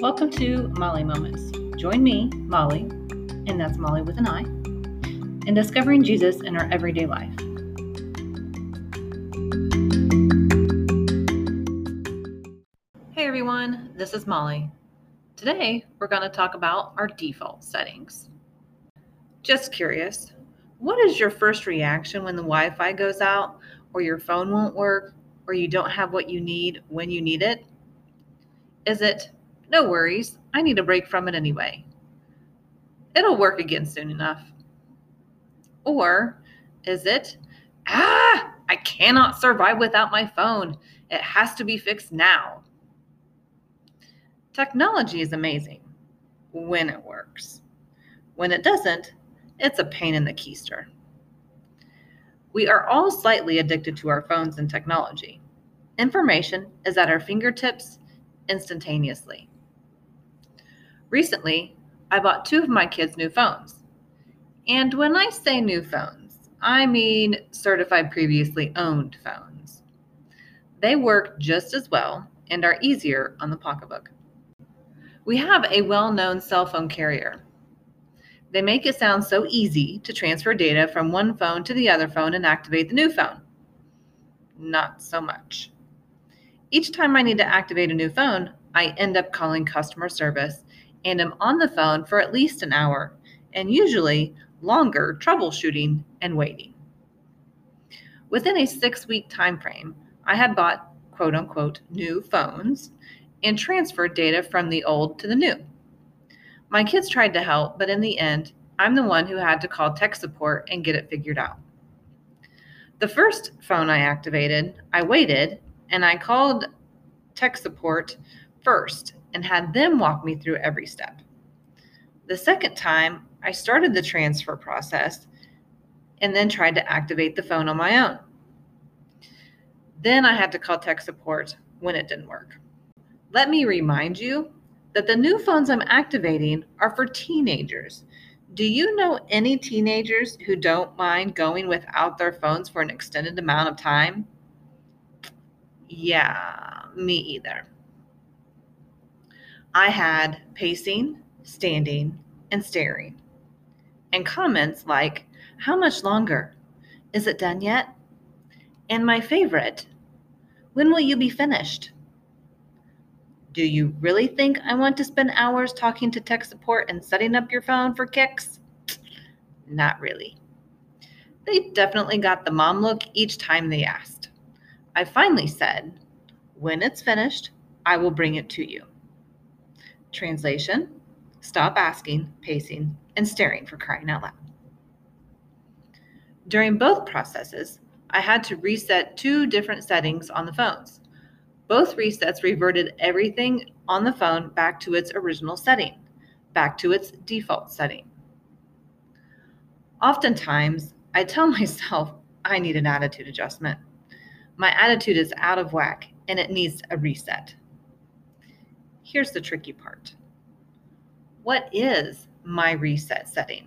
Welcome to Mollie Moments. Join me, Mollie, and that's Mollie with an I, in discovering Jesus in our everyday life. Hey everyone, this is Mollie. Today we're going to talk about our default settings. Just curious, what is your first reaction when the Wi Fi goes out, or your phone won't work, or you don't have what you need when you need it? Is it, no worries, I need a break from it anyway? It'll work again soon enough. Or is it, ah, I cannot survive without my phone. It has to be fixed now. Technology is amazing when it works. When it doesn't, it's a pain in the keister. We are all slightly addicted to our phones and technology. Information is at our fingertips instantaneously. Recently, I bought two of my kids new phones. And when I say new phones, I mean certified previously owned phones. They work just as well and are easier on the pocketbook. We have a well known cell phone carrier. They make it sound so easy to transfer data from one phone to the other phone and activate the new phone. Not so much. Each time I need to activate a new phone, I end up calling customer service and am on the phone for at least an hour and usually longer troubleshooting and waiting. Within a six week time frame, I had bought quote unquote new phones and transferred data from the old to the new. My kids tried to help, but in the end, I'm the one who had to call tech support and get it figured out. The first phone I activated, I waited and I called tech support first and had them walk me through every step. The second time, I started the transfer process and then tried to activate the phone on my own. Then I had to call tech support when it didn't work. Let me remind you that the new phones I'm activating are for teenagers. Do you know any teenagers who don't mind going without their phones for an extended amount of time? Yeah, me either. I had pacing, standing, and staring, and comments like, How much longer? Is it done yet? And my favorite, When will you be finished? Do you really think I want to spend hours talking to tech support and setting up your phone for kicks? Not really. They definitely got the mom look each time they asked. I finally said, When it's finished, I will bring it to you. Translation Stop asking, pacing, and staring for crying out loud. During both processes, I had to reset two different settings on the phones. Both resets reverted everything on the phone back to its original setting, back to its default setting. Oftentimes, I tell myself I need an attitude adjustment. My attitude is out of whack and it needs a reset. Here's the tricky part What is my reset setting?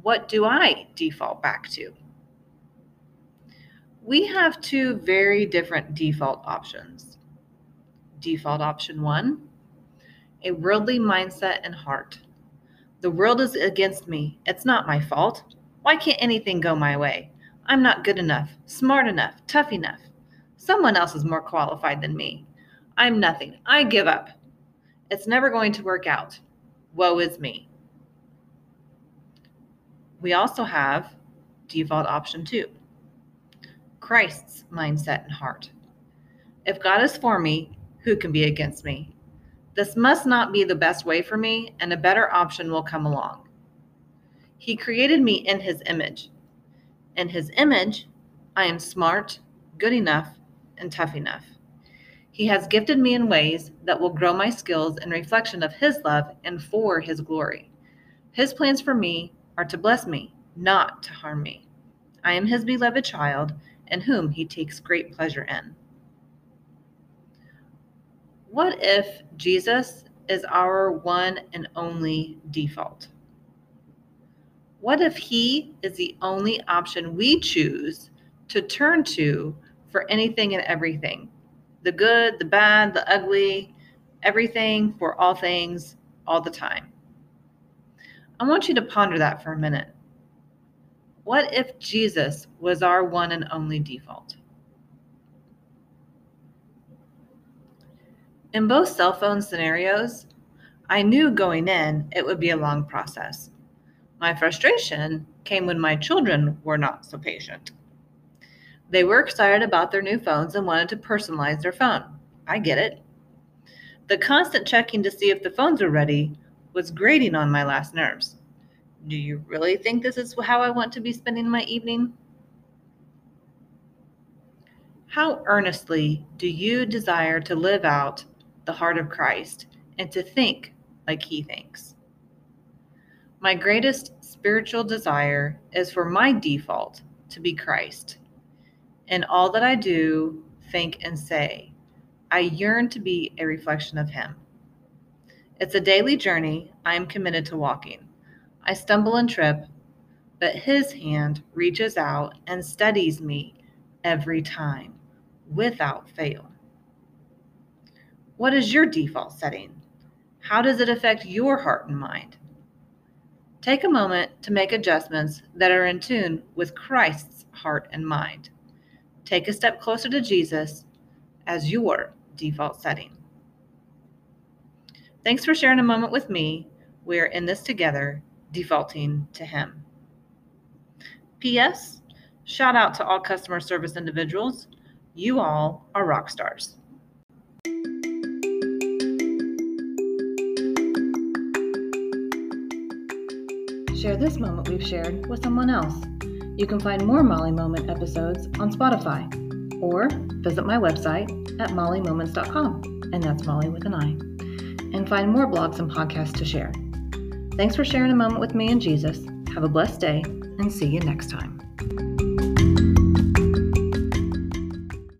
What do I default back to? We have two very different default options. Default option one a worldly mindset and heart. The world is against me. It's not my fault. Why can't anything go my way? I'm not good enough, smart enough, tough enough. Someone else is more qualified than me. I'm nothing. I give up. It's never going to work out. Woe is me. We also have default option two Christ's mindset and heart. If God is for me, who can be against me? This must not be the best way for me, and a better option will come along. He created me in His image. In His image, I am smart, good enough, and tough enough. He has gifted me in ways that will grow my skills in reflection of His love and for His glory. His plans for me are to bless me, not to harm me. I am His beloved child, in whom He takes great pleasure in. What if Jesus is our one and only default? What if He is the only option we choose to turn to for anything and everything? The good, the bad, the ugly, everything for all things all the time. I want you to ponder that for a minute. What if Jesus was our one and only default? In both cell phone scenarios, I knew going in it would be a long process. My frustration came when my children were not so patient. They were excited about their new phones and wanted to personalize their phone. I get it. The constant checking to see if the phones were ready was grating on my last nerves. Do you really think this is how I want to be spending my evening? How earnestly do you desire to live out the heart of Christ and to think like he thinks? My greatest spiritual desire is for my default to be Christ. In all that I do, think, and say, I yearn to be a reflection of Him. It's a daily journey I am committed to walking. I stumble and trip, but His hand reaches out and steadies me every time without fail. What is your default setting? How does it affect your heart and mind? Take a moment to make adjustments that are in tune with Christ's heart and mind. Take a step closer to Jesus as your default setting. Thanks for sharing a moment with me. We are in this together, defaulting to Him. P.S. Shout out to all customer service individuals. You all are rock stars. Share this moment we've shared with someone else. You can find more Mollie Moment episodes on Spotify or visit my website at molliemoments.com, and that's Mollie with an I, and find more blogs and podcasts to share. Thanks for sharing a moment with me and Jesus. Have a blessed day, and see you next time.